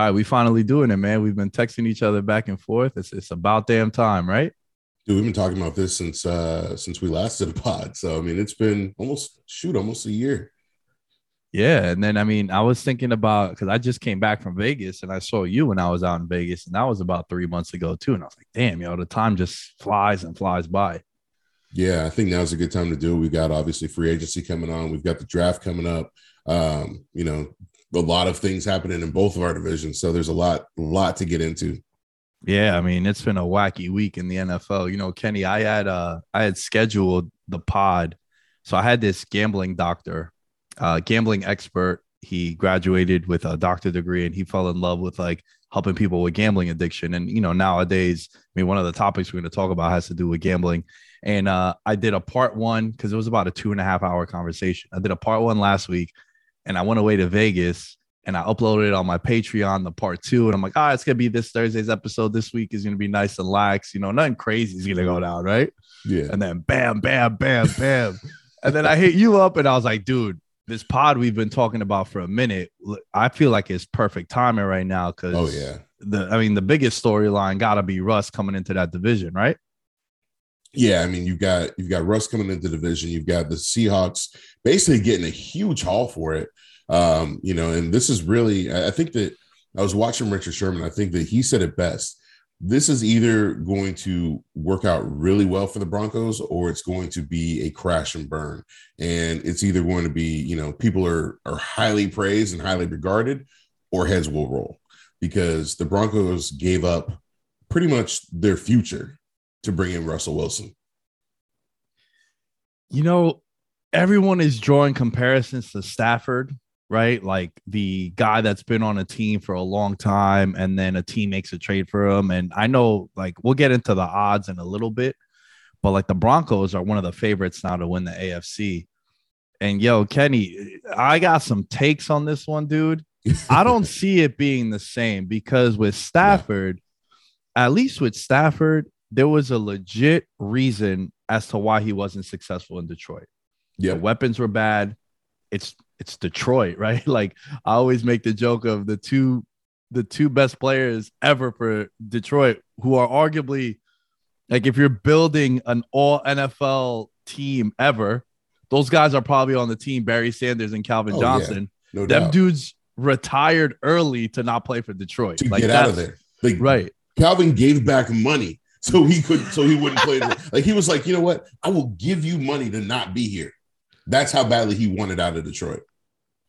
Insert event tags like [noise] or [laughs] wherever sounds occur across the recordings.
All right, we finally doing it, man. We've been texting each other back and forth. It's it's about damn time, right? Dude, we've been talking about this since uh since we last did a pod. So I mean, it's been almost shoot, almost a year. Yeah, and then I mean, I was thinking about because I just came back from Vegas and I saw you when I was out in Vegas, and that was about three months ago too. And I was like, damn, yo, the time just flies and flies by. Yeah, I think now's a good time to do it. We've got obviously free agency coming on. We've got the draft coming up. Um, you know, a lot of things happening in both of our divisions. So there's a lot, lot to get into. Yeah, I mean, it's been a wacky week in the NFL. You know, Kenny, I had uh I had scheduled the pod. So I had this gambling doctor, uh gambling expert. He graduated with a doctor degree and he fell in love with like helping people with gambling addiction. And you know, nowadays, I mean, one of the topics we're to talk about has to do with gambling. And uh I did a part one because it was about a two and a half hour conversation. I did a part one last week and I went away to Vegas and I uploaded it on my Patreon, the part two. And I'm like, all right, it's gonna be this Thursday's episode. This week is gonna be nice and lax, you know, nothing crazy is gonna go down, right? Yeah. And then bam, bam, bam, bam. [laughs] and then I hit you up and I was like, dude, this pod we've been talking about for a minute, I feel like it's perfect timing right now because oh yeah. The I mean, the biggest storyline gotta be Russ coming into that division, right? Yeah, I mean, you've got you've got Russ coming into the division. You've got the Seahawks basically getting a huge haul for it. Um, you know, and this is really, I think that I was watching Richard Sherman. I think that he said it best. This is either going to work out really well for the Broncos or it's going to be a crash and burn. And it's either going to be, you know, people are are highly praised and highly regarded, or heads will roll because the Broncos gave up pretty much their future to bring in Russell Wilson. You know, everyone is drawing comparisons to Stafford right? Like the guy that's been on a team for a long time and then a team makes a trade for him. And I know like we'll get into the odds in a little bit, but like the Broncos are one of the favorites now to win the AFC. And yo, Kenny, I got some takes on this one, dude. [laughs] I don't see it being the same because with Stafford, yeah. at least with Stafford, there was a legit reason as to why he wasn't successful in Detroit. Yeah, weapons were bad. It's it's Detroit, [laughs] right? Like I always make the joke of the two the two best players ever for Detroit who are arguably like if you're building an all NFL team ever, those guys are probably on the team Barry Sanders and Calvin oh, Johnson. Yeah. No Them doubt. dudes retired early to not play for Detroit. To like get out of there. Like, right. Calvin gave back money so he could so he wouldn't play. like he was like, you know what? I will give you money to not be here. That's how badly he wanted out of Detroit.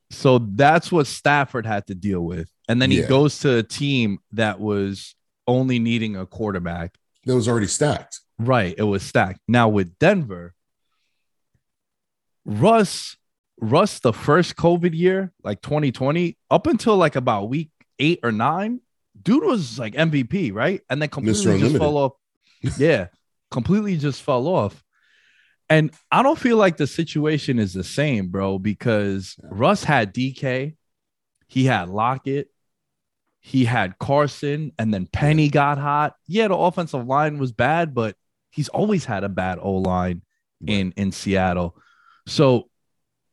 So that's what Stafford had to deal with. And then he yeah. goes to a team that was only needing a quarterback. That was already stacked. Right. It was stacked. Now with Denver, Russ, Russ, the first COVID year, like 2020, up until like about week eight or nine, dude was like MVP, right? And then completely just fell off. Yeah, completely just fell off. And I don't feel like the situation is the same, bro, because. Russ had DK, he had Lockett, he had Carson, and then Penny got hot. Yeah, the offensive line was bad, but he's always had a bad O line in in Seattle. So,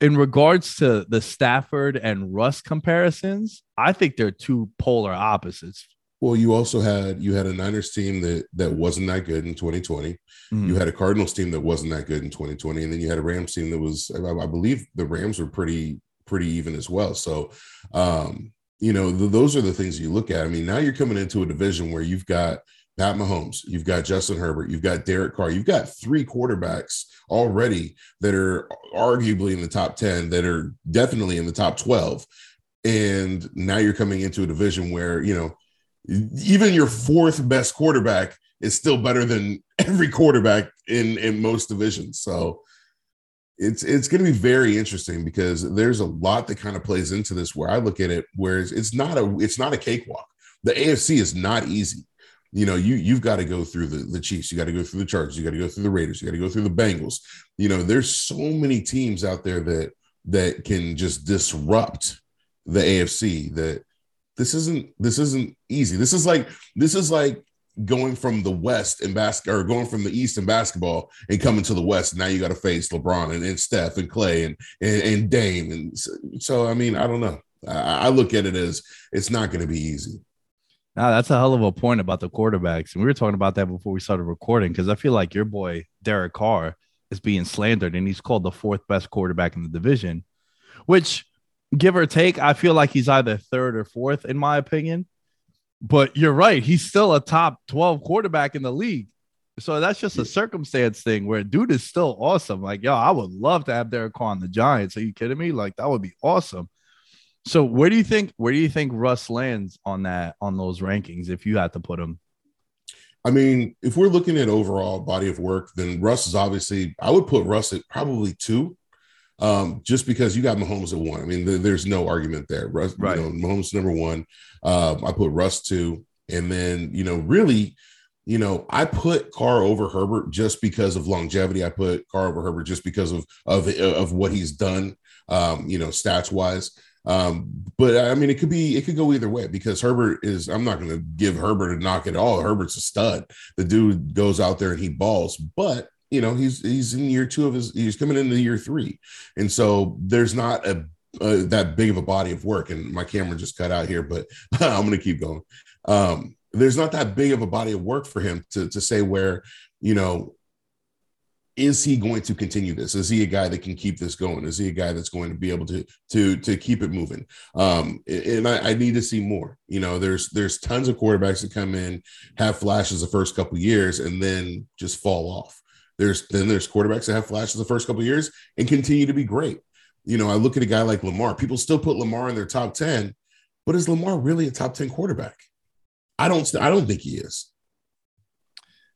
in regards to the Stafford and Russ comparisons, I think they're two polar opposites well, you also had you had a Niners team that that wasn't that good in 2020. Mm-hmm. You had a Cardinals team that wasn't that good in 2020, and then you had a Rams team that was, I, I believe, the Rams were pretty pretty even as well. So, um, you know, the, those are the things you look at. I mean, now you're coming into a division where you've got Pat Mahomes, you've got Justin Herbert, you've got Derek Carr, you've got three quarterbacks already that are arguably in the top 10, that are definitely in the top 12. And now you're coming into a division where, you know, even your fourth best quarterback is still better than [laughs] every quarterback in in most divisions. So it's it's going to be very interesting because there's a lot that kind of plays into this. Where I look at it, whereas it's not a it's not a cakewalk. The AFC is not easy. You know, you you've got to go through the the Chiefs, you got to go through the Chargers, you got to go through the Raiders, you got to go through the Bengals. You know, there's so many teams out there that that can just disrupt the AFC that this isn't this isn't easy. This is like this is like going from the West in basketball or going from the East in basketball and coming to the West. Now you got to face LeBron and, and Steph and Clay and, and, and Dame. And so, so, I mean, I don't know. I, I look at it as it's not going to be easy. Now that's a hell of a point about the quarterbacks, and we were talking about that before we started recording because I feel like your boy Derek Carr is being slandered, and he's called the fourth best quarterback in the division, which give or take, I feel like he's either third or fourth in my opinion. But you're right, he's still a top 12 quarterback in the league. So that's just a circumstance thing where dude is still awesome. Like, yo, I would love to have Derek Carr on the Giants. Are you kidding me? Like, that would be awesome. So where do you think where do you think Russ lands on that on those rankings if you had to put him? I mean, if we're looking at overall body of work, then Russ is obviously I would put Russ at probably two. Um, just because you got Mahomes at one. I mean, th- there's no argument there. Russ, right. you know, Mahomes number one. Um, I put Russ two, and then you know, really, you know, I put Carr over Herbert just because of longevity. I put Carr over Herbert just because of of of what he's done, um, you know, stats wise. Um, but I mean, it could be it could go either way because Herbert is. I'm not going to give Herbert a knock at all. Herbert's a stud. The dude goes out there and he balls, but you know he's he's in year two of his. He's coming into year three, and so there's not a uh, that big of a body of work. And my camera just cut out here, but [laughs] I'm going to keep going. Um, there's not that big of a body of work for him to, to say where, you know, is he going to continue this? Is he a guy that can keep this going? Is he a guy that's going to be able to to to keep it moving? Um, and I, I need to see more. You know, there's there's tons of quarterbacks that come in, have flashes the first couple years, and then just fall off. There's then there's quarterbacks that have flashes the first couple years and continue to be great. You know, I look at a guy like Lamar. People still put Lamar in their top ten, but is Lamar really a top ten quarterback? I don't. I don't think he is.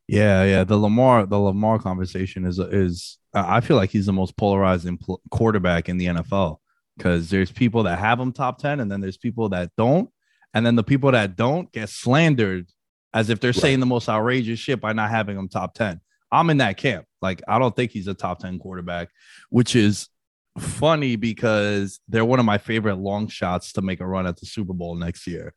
Yeah, yeah. The Lamar, the Lamar conversation is is. I feel like he's the most polarizing pl- quarterback in the NFL because there's people that have him top ten, and then there's people that don't, and then the people that don't get slandered as if they're right. saying the most outrageous shit by not having him top ten. I'm in that camp. Like I don't think he's a top ten quarterback, which is funny because they're one of my favorite long shots to make a run at the Super Bowl next year.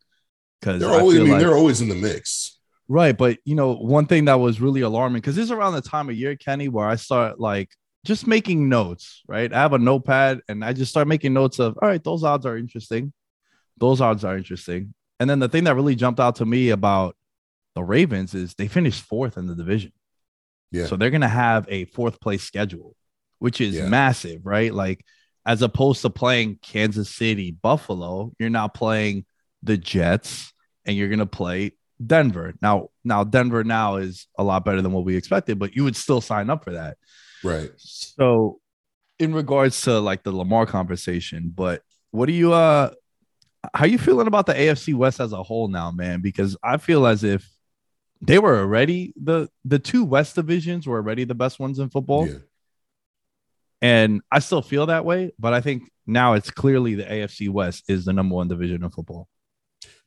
Because they're always, I, mean, like, they're always in the mix. Right. But, you know, one thing that was really alarming because this is around the time of year, Kenny, where I start like just making notes, right? I have a notepad and I just start making notes of, all right, those odds are interesting. Those odds are interesting. And then the thing that really jumped out to me about the Ravens is they finished fourth in the division. Yeah. So they're going to have a fourth place schedule, which is yeah. massive, right? Like, as opposed to playing Kansas City, Buffalo, you're now playing the Jets and you're going to play Denver. Now, now Denver now is a lot better than what we expected, but you would still sign up for that. Right. So, in regards to like the Lamar conversation, but what do you uh how are you feeling about the AFC West as a whole now, man? Because I feel as if they were already the the two West divisions were already the best ones in football. Yeah. And I still feel that way, but I think now it's clearly the AFC West is the number one division of football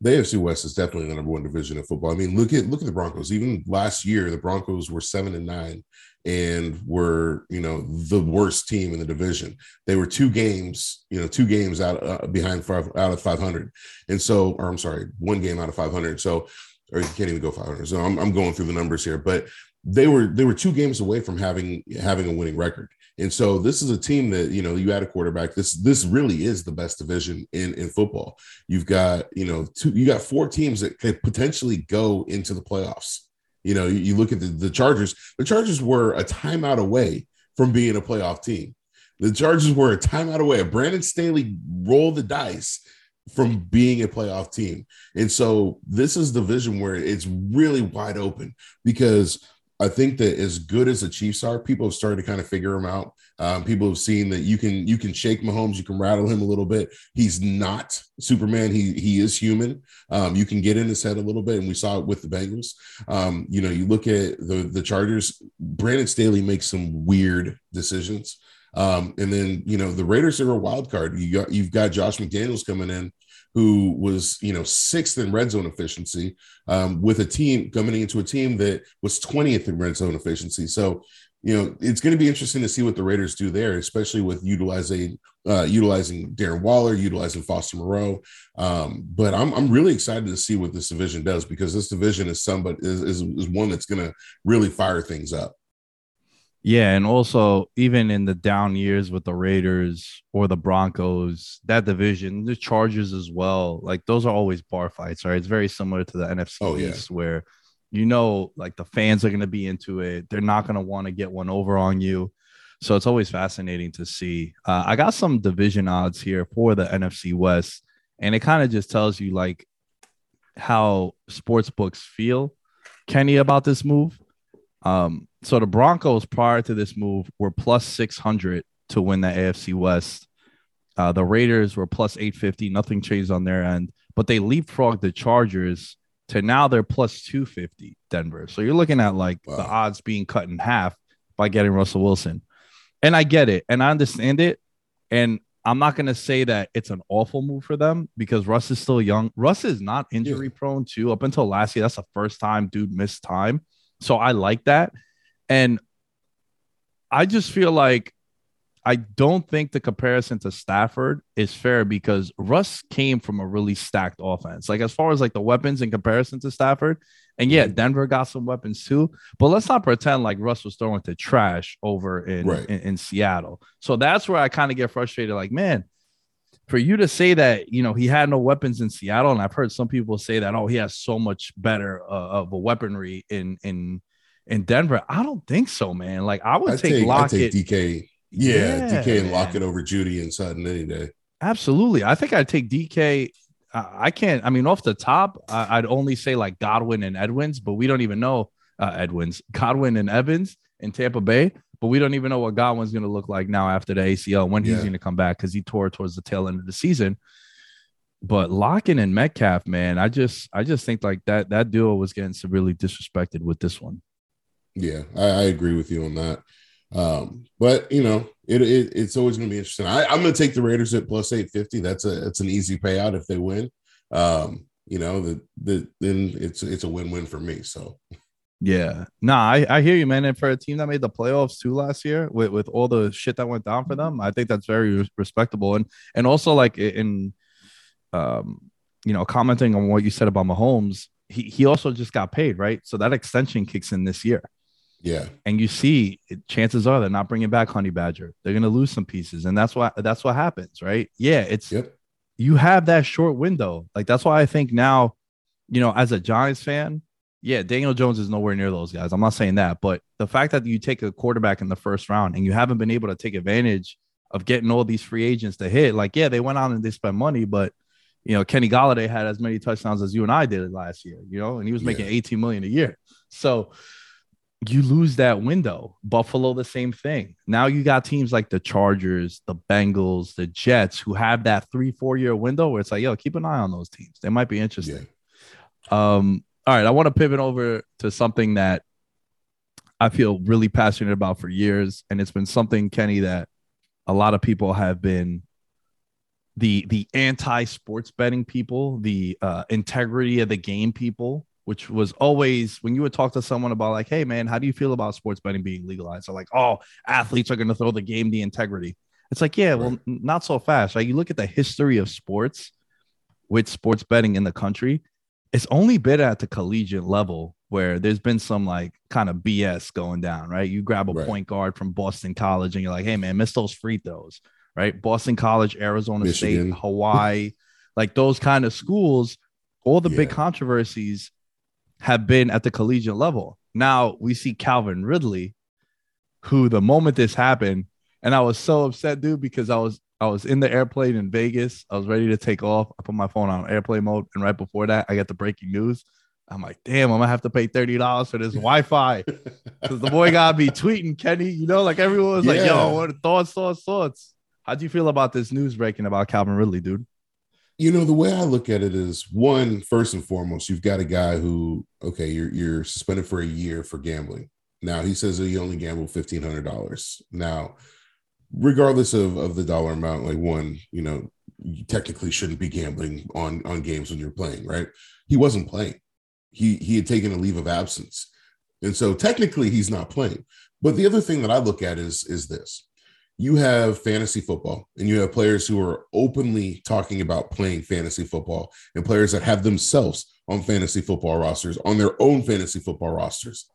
the AFC West is definitely the number one division of football. I mean, look at look at the Broncos. Even last year, the Broncos were seven and nine and were you know the worst team in the division. They were two games, you know, two games out uh, behind five out of five hundred, and so, or I'm sorry, one game out of five hundred. So, or you can't even go five hundred. So I'm, I'm going through the numbers here, but they were they were two games away from having having a winning record. And so this is a team that, you know, you had a quarterback. This this really is the best division in in football. You've got, you know, two you got four teams that could potentially go into the playoffs. You know, you, you look at the, the Chargers. The Chargers were a timeout away from being a playoff team. The Chargers were a timeout away. Brandon Staley rolled the dice from being a playoff team. And so this is the vision where it's really wide open because – I think that as good as the Chiefs are, people have started to kind of figure them out. Um, people have seen that you can you can shake Mahomes, you can rattle him a little bit. He's not Superman. He he is human. Um, you can get in his head a little bit, and we saw it with the Bengals. Um, you know, you look at the the Chargers. Brandon Staley makes some weird decisions, um, and then you know the Raiders are a wild card. You got you've got Josh McDaniels coming in who was you know sixth in red zone efficiency um, with a team coming into a team that was 20th in red zone efficiency. So you know it's going to be interesting to see what the raiders do there especially with utilizing uh, utilizing darren waller utilizing foster moreau. Um, but I'm, I'm really excited to see what this division does because this division is somebody is, is, is one that's going to really fire things up Yeah, and also even in the down years with the Raiders or the Broncos, that division, the Chargers as well, like those are always bar fights, right? It's very similar to the NFC oh, East yeah. where you know like the fans are going to be into it. They're not going to want to get one over on you. So it's always fascinating to see. Uh, I got some division odds here for the NFC West, and it kind of just tells you like how sports books feel, Kenny, about this move. Um, so the Broncos prior to this move were plus 600 to win the AFC West. Uh, the Raiders were plus 850. Nothing changed on their end, but they leapfrogged the Chargers to now they're plus 250 Denver. So you're looking at like wow. the odds being cut in half by getting Russell Wilson. And I get it and I understand it. And I'm not going to say that it's an awful move for them because Russ is still young. Russ is not injury prone too. Up until last year, that's the first time dude missed time. So I like that. And I just feel like I don't think the comparison to Stafford is fair because Russ came from a really stacked offense. Like as far as like the weapons in comparison to Stafford, and yeah, mm-hmm. Denver got some weapons too. But let's not pretend like Russ was throwing to trash over in, right. in, in Seattle. So that's where I kind of get frustrated. Like, man, for you to say that you know he had no weapons in Seattle, and I've heard some people say that oh he has so much better uh, of a weaponry in in in Denver. I don't think so, man. Like I would take, take Lockett. Take DK. Yeah, yeah DK and Lockett over Jeudy and Sutton any day. Absolutely. I think I'd take DK. I can't. I mean, off the top, I'd only say like Godwin and Edwins, but we don't even know uh, Edwards, Godwin and Evans in Tampa Bay. But we don't even know what Godwin's going to look like now after the ACL when he's yeah. going to come back because he tore towards the tail end of the season. But Lockett and Metcalf, man, I just I just think like that that duo was getting severely disrespected with this one. Yeah, I, I agree with you on that. Um, but you know, it, it it's always going to be interesting. I, am going to take the Raiders at plus eight fifty. That's a that's an easy payout if they win. Um, you know, the the then it's it's a win win for me. So. Yeah, nah, I, I hear you, man. And for a team that made the playoffs too last year, with, with all the shit that went down for them, I think that's very respectable. And and also like in, um, you know, commenting on what you said about Mahomes, he he also just got paid, right? So that extension kicks in this year. Yeah. And you see, chances are they're not bringing back Honey Badger. They're going to lose some pieces, and that's why that's what happens, right? Yeah, it's yep. you have that short window. Like that's why I think now, you know, as a Giants fan, yeah, Daniel Jones is nowhere near those guys. I'm not saying that, but the fact that you take a quarterback in the first round and you haven't been able to take advantage of getting all these free agents to hit, like yeah, they went out and they spent money, but you know, Kenny Golladay had as many touchdowns as you and I did last year, you know, and he was making yeah. 18 million a year. So you lose that window. Buffalo, the same thing. Now you got teams like the Chargers, the Bengals, the Jets, who have that three, four year window where it's like, yo, keep an eye on those teams. They might be interesting. Yeah. Um, all right, I want to pivot over to something that I feel really passionate about for years, and it's been something, Kenny, that a lot of people have been the the anti sports betting people, the uh, integrity of the game people which was always when you would talk to someone about like, hey man, how do you feel about sports betting being legalized? They're like, oh, athletes are going to throw the game the integrity. It's like, yeah, well, not so fast. Right? You look at the history of sports with sports betting in the country, it's only been at the collegiate level where there's been some like kind of BS going down, right? You grab a right. point guard from Boston College and you're like, hey man, miss those free throws, right? Boston College, Arizona Michigan. State, Hawaii, [laughs] like those kind of schools, all the yeah. big controversies have been at the collegiate level. Now we see Calvin Ridley, who the moment this happened, and I was so upset, dude, because I was I was in the airplane in Vegas. I was ready to take off. I put my phone on airplane mode, and right before that, I got the breaking news. I'm like, damn, I'm gonna have to pay thirty dollars for this Wi-Fi [laughs] because the boy gotta be tweeting Kenny. You know, like everyone was yeah. like, "Yo, what thoughts, thoughts, thoughts?" How do you feel about this news breaking about Calvin Ridley, dude? you know the way i look at it is one first and foremost you've got a guy who okay you're, you're suspended for a year for gambling now he says that he only gambled $1500 now regardless of, of the dollar amount like one you know you technically shouldn't be gambling on on games when you're playing right? He wasn't playing. He he had taken a leave of absence. And so technically he's not playing. But the other thing that i look at is is this. You have fantasy football and you have players who are openly talking about playing fantasy football and players that have themselves on fantasy football rosters, on their own fantasy football rosters.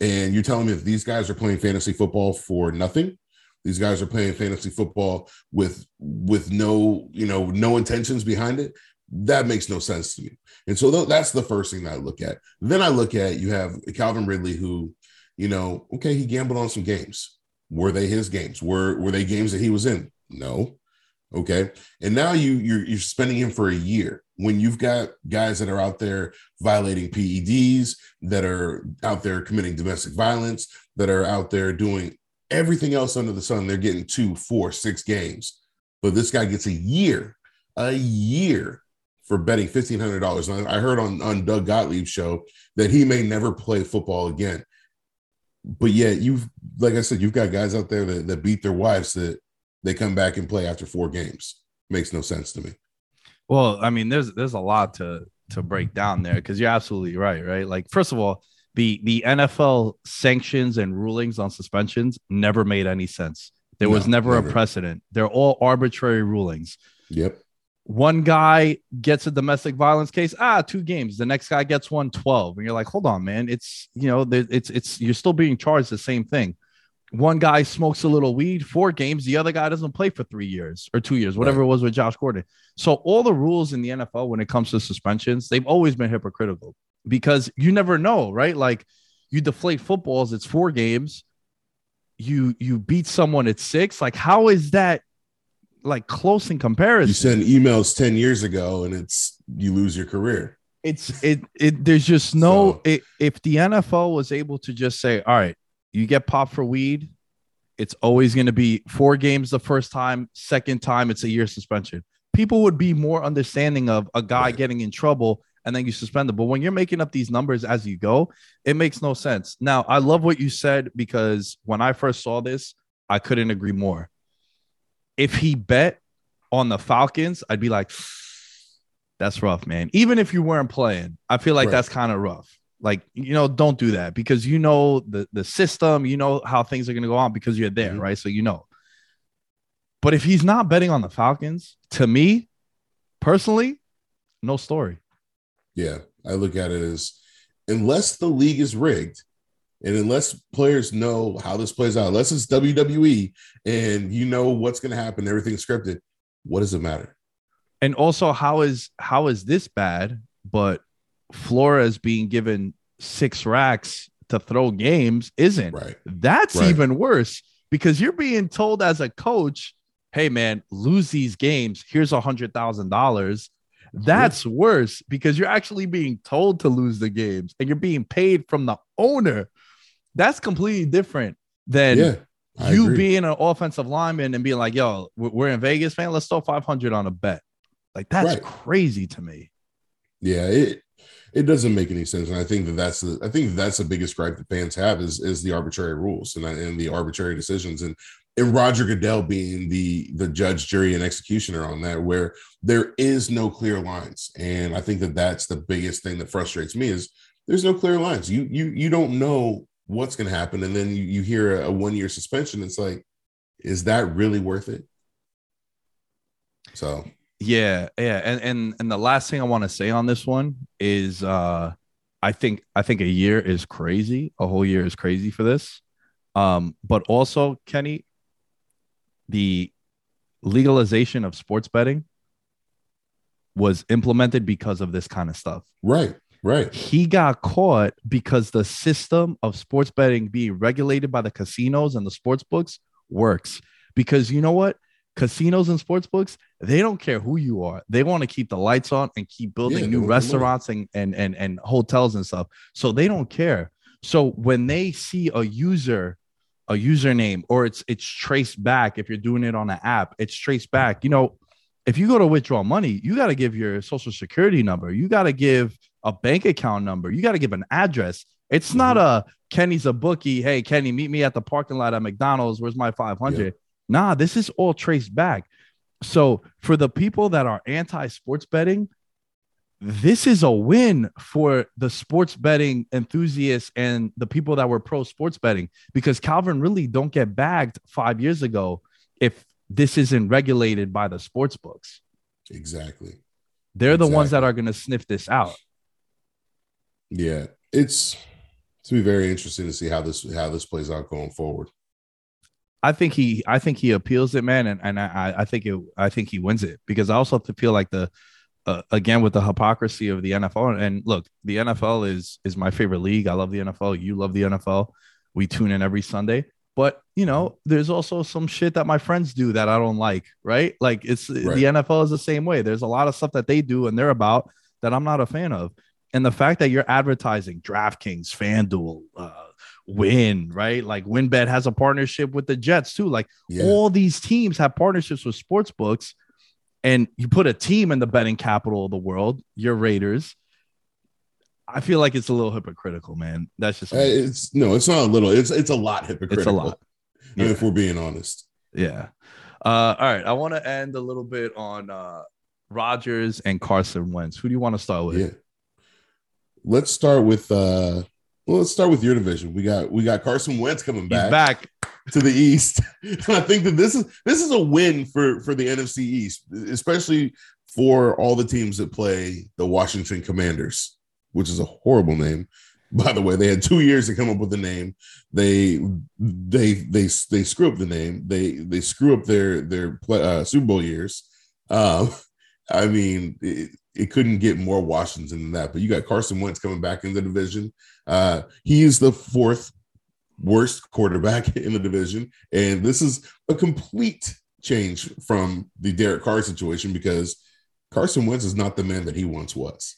And you're telling me if these guys are playing fantasy football for nothing, these guys are playing fantasy football with with no, you know, no intentions behind it. That makes no sense to me. And so that's the first thing that I look at. Then I look at you have Calvin Ridley, who, you know, okay, he gambled on some games. Were they his games? Were were they games that he was in? No. Okay. And now you you're you're spending him for a year when you've got guys that are out there violating PEDs, that are out there committing domestic violence, that are out there doing everything else under the sun. They're getting two, four, six games. But this guy gets a year, a year for betting fifteen hundred dollars. I heard on on Doug Gottlieb's show that he may never play football again. But yet, you've like I said, you've got guys out there that, that beat their wives that they come back and play after four games. Makes no sense to me. Well, I mean, there's there's a lot to to break down there because you're absolutely right, right? Like, first of all, the the NFL sanctions and rulings on suspensions never made any sense. There no, was never, never, a precedent. They're all arbitrary rulings. Yep. One guy gets a domestic violence case, ah, two games. The next guy gets one 12. And you're like, hold on, man. It's, you know, it's, it's, you're still being charged the same thing one guy smokes a little weed, four games. The other guy doesn't play for three years or two years, whatever right. it was with Josh Gordon. So all the rules in the NFL when it comes to suspensions, they've always been hypocritical because you never know, right? Like you deflate footballs, it's four games. You you beat someone at six. Like how is that like close in comparison? You send emails ten years ago and it's you lose your career. It's it it. There's just no. So. It, if the NFL was able to just say, all right you get popped for weed, it's always going to be four games the first time, second time, it's a year suspension. People would be more understanding of a guy right. getting in trouble and then you suspend them. But when you're making up these numbers as you go, it makes no sense. Now, I love what you said because when I first saw this, I couldn't agree more. If he bet on the Falcons, I'd be like, [sighs] that's rough, man. Even if you weren't playing, I feel like right. that's kind of rough. Like, you know, don't do that because you know the, the system, you know how things are going to go on because you're there, mm-hmm. right? So you know. But if he's not betting on the Falcons, to me personally, no story. Yeah, I look at it as unless the league is rigged and unless players know how this plays out, unless it's WWE and you know what's going to happen, everything's scripted, what does it matter? And also, how is how is this bad? But Flores being given six racks to throw games isn't. Right. That's right. even worse because you're being told as a coach, hey man, lose these games. Here's a hundred thousand dollars. That's worse because you're actually being told to lose the games and you're being paid from the owner. That's completely different than yeah, you agree. being an offensive lineman and being like, yo, we're in Vegas, man. Let's throw 500 on a bet. Like, that's right. crazy to me. Yeah. It, it doesn't make any sense. And I think that that's the I think that's the biggest gripe that fans have is is the arbitrary rules and, and the arbitrary decisions and and Roger Goodell being the the judge, jury, and executioner on that, where there is no clear lines. And I think that that's the biggest thing that frustrates me is there's no clear lines. You you you don't know what's going to happen, and then you, you hear a, a one year suspension. It's like, is that really worth it? So yeah, yeah, and and and the last thing I want to say on this one is, uh, I think I think a year is crazy. A whole year is crazy for this. Um, but also, Kenny, the legalization of sports betting was implemented because of this kind of stuff. Right, right. He got caught because the system of sports betting being regulated by the casinos and the sports books works. Because you know what? casinos and sports books, they don't care who you are. They want to keep the lights on and keep building yeah, new restaurants and, and and and hotels and stuff. So they don't care. So when they see a user, a username, or it's it's traced back, if you're doing it on an app, it's traced back. You know, if you go to withdraw money, you got to give your social security number. You got to give a bank account number. You got to give an address. It's mm-hmm. not a Kenny's a bookie. Hey, Kenny, meet me at the parking lot at McDonald's. Where's my 500? Yeah. Nah, this is all traced back. So for the people that are anti-sports betting, this is a win for the sports betting enthusiasts and the people that were pro sports betting because Calvin really don't get bagged five years ago if this isn't regulated by the sports books. Exactly. They're exactly. the ones that are going to sniff this out. Yeah, it's to be very interesting to see how this how this plays out going forward. I think he I think he appeals it, man, and, and I I think it I think he wins it because I also have to feel like the uh, again with the hypocrisy of the NFL and look, the NFL is is my favorite league. I love the NFL. You love the NFL. We tune in every Sunday. But you know, there's also some shit that my friends do that I don't like, right? Like it's right. the NFL is the same way. There's a lot of stuff that they do and they're about that I'm not a fan of. And the fact that you're advertising DraftKings, FanDuel, uh, Wynn, right? Like WynnBET has a partnership with the Jets too. Like yeah. all these teams have partnerships with sports books, and you put a team in the betting capital of the world, your Raiders. I feel like it's a little hypocritical, man. That's just it's no, it's not a little. It's it's a lot hypocritical. It's a lot. Yeah. If we're being honest. Yeah. Uh, all right. I want to end a little bit on uh Rodgers and Carson Wentz. Who do you want to start with? Yeah. Let's start with uh well, let's start with your division. We got we got Carson Wentz coming back, He's back to the East. [laughs] And I think that this is this is a win for for the NFC East, especially for all the teams that play the Washington Commanders, which is a horrible name. By the way, they had two years to come up with the name. They they they they screw up the name. They they screw up their their uh, Super Bowl years. Um, I mean, it, it couldn't get more Washington than that. But you got Carson Wentz coming back in the division. Uh, he is the fourth worst quarterback [laughs] in the division, and this is a complete change from the Derek Carr situation because Carson Wentz is not the man that he once was.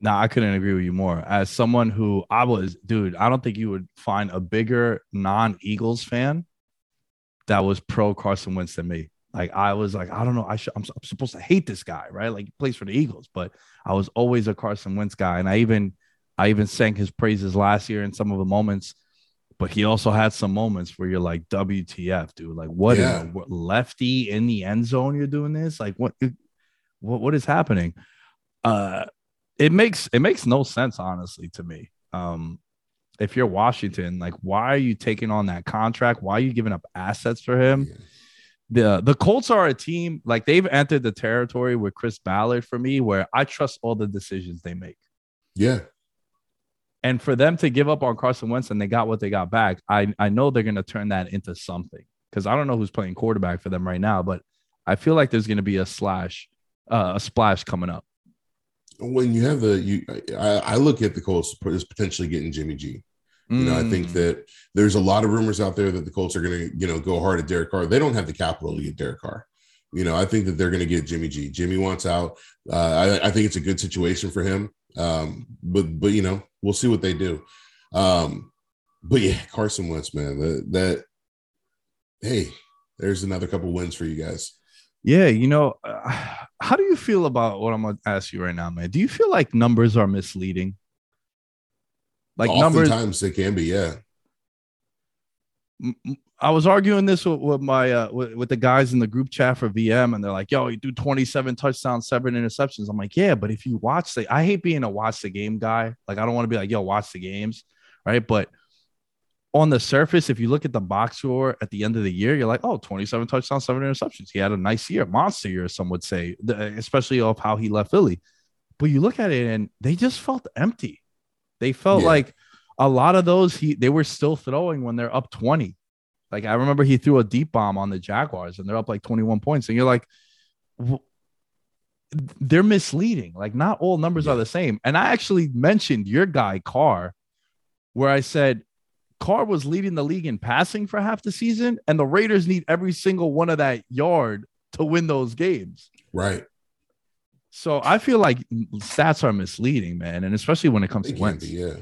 No, I couldn't agree with you more. As someone who I was, dude, I don't think you would find a bigger non-Eagles fan that was pro Carson Wentz than me. Like I was like, I don't know, I should, I'm, I'm, supposed to hate this guy, right? Like he plays for the Eagles, but I was always a Carson Wentz guy, and I even I even sang his praises last year in some of the moments. But he also had some moments where you're like, WTF, dude? Like, what, yeah. in, what lefty in the end zone? You're doing this? Like, what, what, what is happening? Uh, it makes it makes no sense, honestly, to me. Um, if you're Washington, like, why are you taking on that contract? Why are you giving up assets for him? Yeah the the Colts are a team like they've entered the territory with Chris Ballard for me where I trust all the decisions they make. Yeah. And for them to give up on Carson Wentz and they got what they got back, I I know they're going to turn that into something because I don't know who's playing quarterback for them right now, but I feel like there's going to be a slash, uh, a splash coming up. When you have the you, I, I look at the Colts as potentially getting Jimmy G. You know, I think mm. that there's a lot of rumors out there that the Colts are going to, you know, go hard at Derek Carr. They don't have the capital to get Derek Carr. You know, I think that they're going to get Jimmy G. Jimmy wants out. Uh, I, I, think it's a good situation for him. Um, but but you know, we'll see what they do. Um, but yeah, Carson Wentz, man, that, that hey, there's another couple wins for you guys. Yeah, you know, uh, how do you feel about what I'm going to ask you right now, man? Do you feel like numbers are misleading? Like Oftentimes numbers, it can be, yeah. I was arguing this with, with my uh, with, with, the guys in the group chat for VM, and they're like, "Yo, you do 27 touchdowns, seven interceptions." I'm like, "Yeah, but if you watch the, I hate being a watch the game guy. Like, I don't want to be like, yo, watch the games, right?" But on the surface, if you look at the box score at the end of the year, you're like, "Oh, 27 touchdowns, seven interceptions. He had a nice year, monster year, some would say, especially off how he left Philly." But you look at it, and they just felt empty. They felt yeah. like a lot of those he they were still throwing when they're up 20. Like I remember he threw a deep bomb on the Jaguars and they're up like 21 points. And you're like, they're misleading. Like not all numbers yeah. are the same. And I actually mentioned your guy Carr, where I said Carr was leading the league in passing for half the season, and the Raiders need every single one of that yard to win those games. Right. So I feel like stats are misleading, man, and especially when it comes they to Wentz. Be, yeah,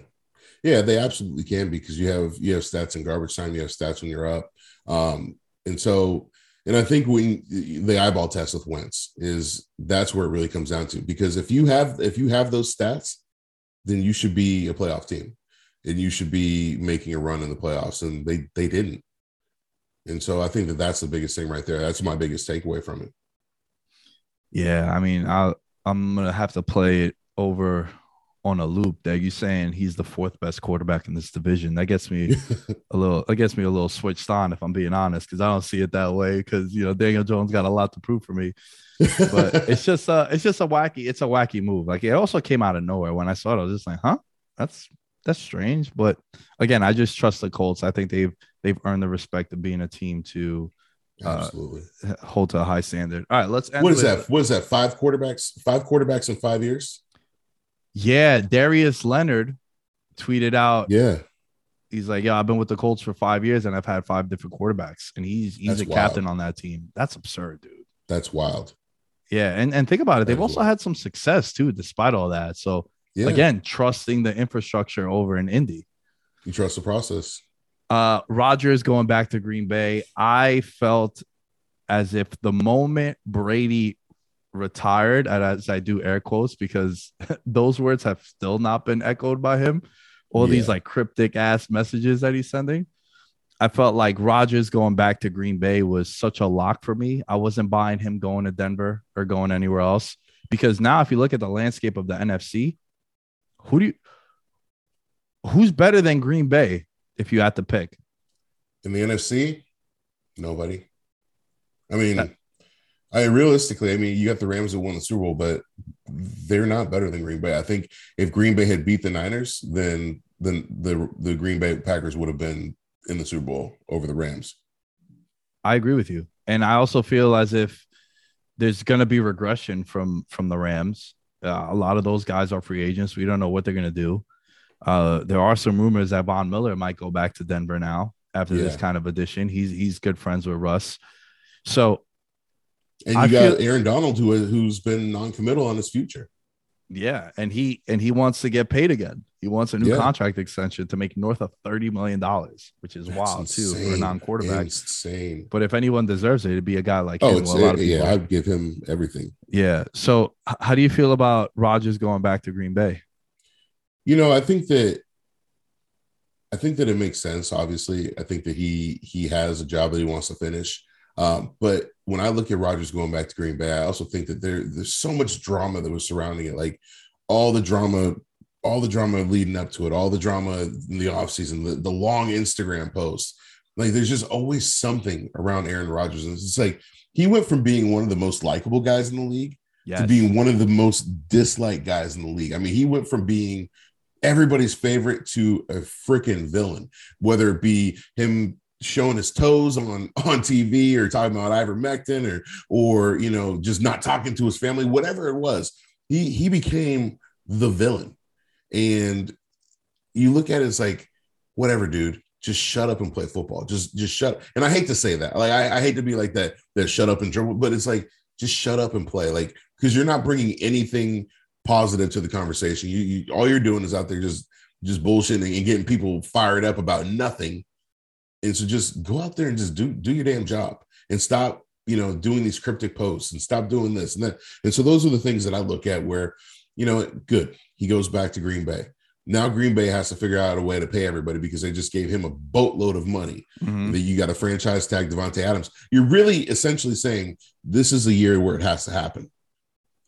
yeah, they absolutely can because you have you have stats in garbage time, you have stats when you're up, um, and so and I think when the eyeball test with Wentz is that's where it really comes down to because if you have if you have those stats, then you should be a playoff team, and you should be making a run in the playoffs, and they they didn't, and so I think that that's the biggest thing right there. That's my biggest takeaway from it. Yeah, I mean, I I'm gonna have to play it over on a loop that you're saying he's the fourth best quarterback in this division. That gets me [laughs] a little that gets me a little switched on if I'm being honest, because I don't see it that way. Because you know, Daniel Jones got a lot to prove for me. but [laughs] it's just uh it's just a wacky, it's a wacky move. Like it also came out of nowhere when I saw it. I was just like, huh? That's that's strange. But again, I just trust the Colts. I think they've they've earned the respect of being a team to uh, Absolutely. hold to a high standard. All right, let's end. What is with- that? What is that? Five quarterbacks? Five quarterbacks in five years? Yeah, Darius Leonard tweeted out. Yeah. He's like, "Yeah, I've been with the Colts for five years, and I've had five different quarterbacks, and he's he's That's a captain on that team. That's absurd, dude." That's wild. Yeah, and and think about it. They've also wild. had some success too, despite all that. So Yeah. again, trusting the infrastructure over in Indy. You trust the process. Uh, Rodgers going back to Green Bay. I felt as if the moment Brady retired, and as I do air quotes because [laughs] those words have still not been echoed by him. All these like cryptic ass messages that he's sending. I felt like Rodgers going back to Green Bay was such a lock for me. I wasn't buying him going to Denver or going anywhere else because now, if you look at the landscape of the NFC, who do you, who's better than Green Bay if you had to pick? In the NFC, nobody. I mean, That- I realistically, I mean, you got the Rams that won the Super Bowl, but they're not better than Green Bay. I think if Green Bay had beat the Niners, then then the the Green Bay Packers would have been in the Super Bowl over the Rams. I agree with you, and I also feel as if there's going to be regression from from the Rams. Uh, a lot of those guys are free agents. We don't know what they're going to do. Uh, there are some rumors that Von Miller might go back to Denver now after this kind of addition. He's he's good friends with Russ, so And you I got feel- Aaron Donald, who who's been non-committal on his future. yeah, and he and he wants to get paid again. He wants a new Yeah. contract extension to make north of thirty million dollars, which is That's wild too for a non-quarterback. Insane. But if anyone deserves it, it'd be a guy like Oh, him. it's who a lot of yeah. I'd give him everything. yeah. So how do you feel about Rodgers going back to Green Bay? You know, I think that I think that it makes sense. Obviously, I think that he he has a job that he wants to finish. Um, but when I look at Rodgers going back to Green Bay, I also think that there there's so much drama that was surrounding it. Like all the drama, all the drama leading up to it, all the drama in the offseason, the, the long Instagram posts. Like there's just always something around Aaron Rodgers. And it's like he went from being one of the most likable guys in the league Yes. to being one of the most disliked guys in the league. I mean, he went from being everybody's favorite to a freaking villain, whether it be him showing his toes on [laughs] on TV or talking about ivermectin or or you know just not talking to his family, whatever it was. He he became the villain, and you look at it as like whatever, dude. Just shut up and play football. Just just shut. And I hate to say that. Like I, I hate to be like that. That shut up and dribble. But it's like just shut up and play. Like because you're not bringing anything positive to the conversation. You, you all you're doing is out there just just bullshitting and getting people fired up about nothing. And so just go out there and just do do your damn job and stop, you know, doing these cryptic posts and stop doing this and that. And so those are the things that I look at where, you know, good. He goes back to Green Bay. Now Green Bay has to figure out a way to pay everybody because they just gave him a boatload of money Mhm. that you got a franchise tag Davante Adams. You're really essentially saying this is a year where it has to happen.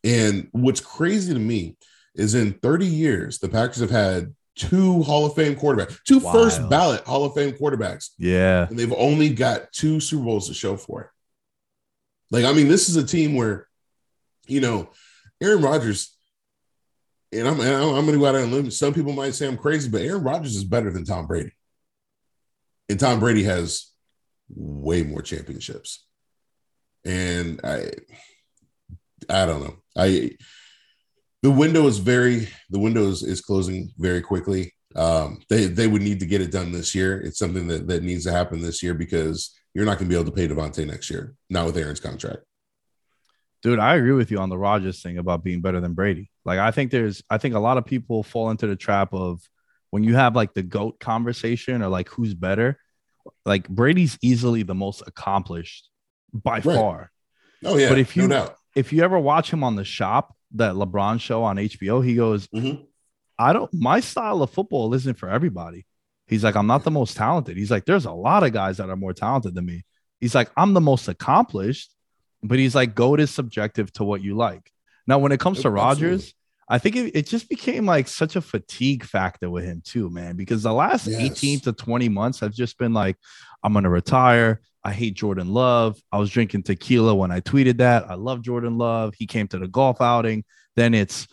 And what's crazy to me is in 30 years, the Packers have had two Hall of Fame quarterbacks, two Wild. first ballot Hall of Fame quarterbacks, Yeah. and they've only got two Super Bowls to show for it. Like, I mean, this is a team where, you know, Aaron Rodgers, and I'm, and I'm, I'm going to go out on a limb. Some people might say I'm crazy, but Aaron Rodgers is better than Tom Brady. And Tom Brady has way more championships. And I, I don't know. I, the window is very, the window is, is closing very quickly. Um, they, they would need to get it done this year. It's something that, that needs to happen this year because you're not going to be able to pay Davante next year, not with Aaron's contract. Dude, I agree with you on the Rodgers thing about being better than Brady. Like, I think there's, I think a lot of people fall into the trap of when you have like the GOAT conversation or like who's better, like Brady's easily the most accomplished by Right. far. Oh yeah, But if you- no. If you ever watch him on the shop, that LeBron show on HBO, he goes, Mhm. I don't, my style of football isn't for everybody. He's like, I'm not the most talented. He's like, there's a lot of guys that are more talented than me. He's like, I'm the most accomplished, but he's like, GOAT is subjective to what you like. Now, when it comes to Absolutely. I think it, it just became like such a fatigue factor with him too, man, because the last Yes. 18 to 20 months have just been like, I'm going to retire. I hate Jordan Love. I was drinking tequila when I tweeted that. I love Jordan Love. He came to the golf outing. Then it's,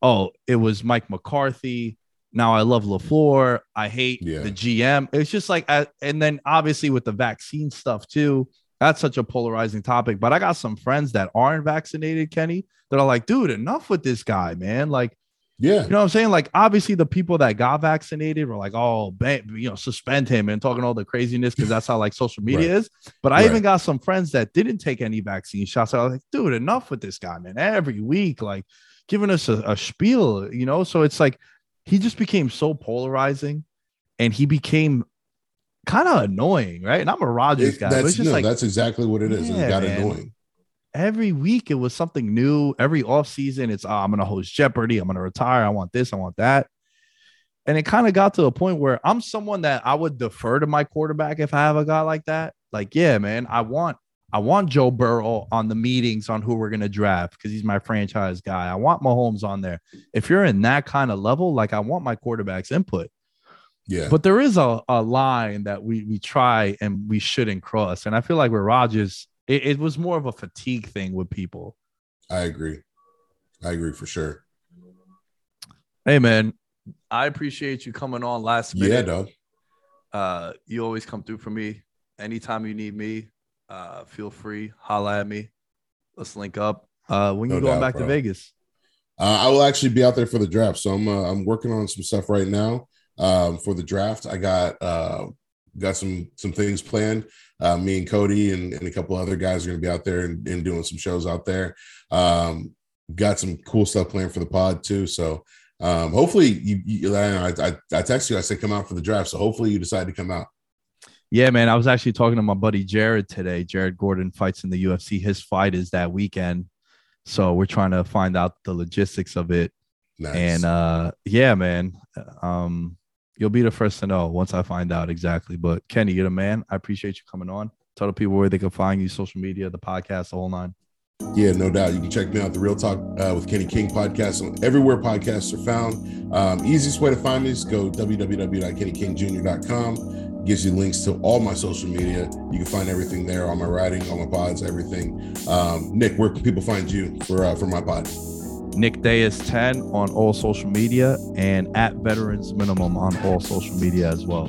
oh, it was Mike McCarthy. Now I love LaFleur. I hate Yeah. the GM. It's just like, I, and then obviously with the vaccine stuff too, that's such a polarizing topic. But I got some friends that aren't vaccinated, Kenny, that are like, dude, enough with this guy, man. Like, Yeah. you know what I'm saying? Like, obviously, the people that got vaccinated were like, oh, ba- you know, suspend him and talking all the craziness because that's how like social media Right. is. But I Right. even got some friends that didn't take any vaccine shots. I was like, dude, enough with this guy, man. Every week, like giving us a, a spiel, you know? So it's like he just became so polarizing and he became kind of annoying, right? And I'm a Rodgers It- guy. That's no, like that's exactly what it is. Yeah, it got man. annoying. every week it was something new. Every off season, it's oh, I'm gonna host Jeopardy. I'm gonna retire. I want this. I want that. And it kind of got to a point where I'm someone that I would defer to my quarterback if I have a guy like that. Like, yeah, man, I want I want Joe Burrow on the meetings on who we're gonna draft because he's my franchise guy. I want Mahomes on there. If you're in that kind of level, like I want my quarterback's input. Yeah. But there is a, a line that we we try and we shouldn't cross. And I feel like with Rodgers, it, it was more of a fatigue thing with people. I agree. I agree for sure. Hey man, I appreciate you coming on last Yeah, minute. dog. Uh, you always come through for me. Anytime you need me, uh, feel free, holla at me. Let's link up. Uh, when you No going doubt, back to. Vegas? Uh, I will actually be out there for the draft. So I'm uh, I'm working on some stuff right now um, for the draft. I got uh, got some some things planned. Uh, me and Cody and, and a couple other guys are going to be out there and, and doing some shows out there. Um, got some cool stuff planned for the pod too. So um, hopefully you, you I, I I text you. I said come out for the draft. So hopefully you decide to come out. Yeah, man. I was actually talking to my buddy Jared today. Jared Gordon fights in the UFC. His fight is that weekend. So we're trying to find out the logistics of it. Nice. And uh yeah, man. Um you'll be the first to know once I find out exactly. But Kenny, you're the man. I appreciate you coming on. Tell the people where they can find you, social media, the podcast, the whole nine. Yeah, no doubt. You can check me out the Real Talk uh, with Kenny King podcast on everywhere podcasts are found. Um, easiest way to find me is go www.kennykingjr.com. Gives you links to all my social media. You can find everything there, all my writing, all my pods, everything. Um, Nick, where can people find you for uh, for my pod? Nick Day is 10 on all social media and at Veterans Minimum on all social media as well.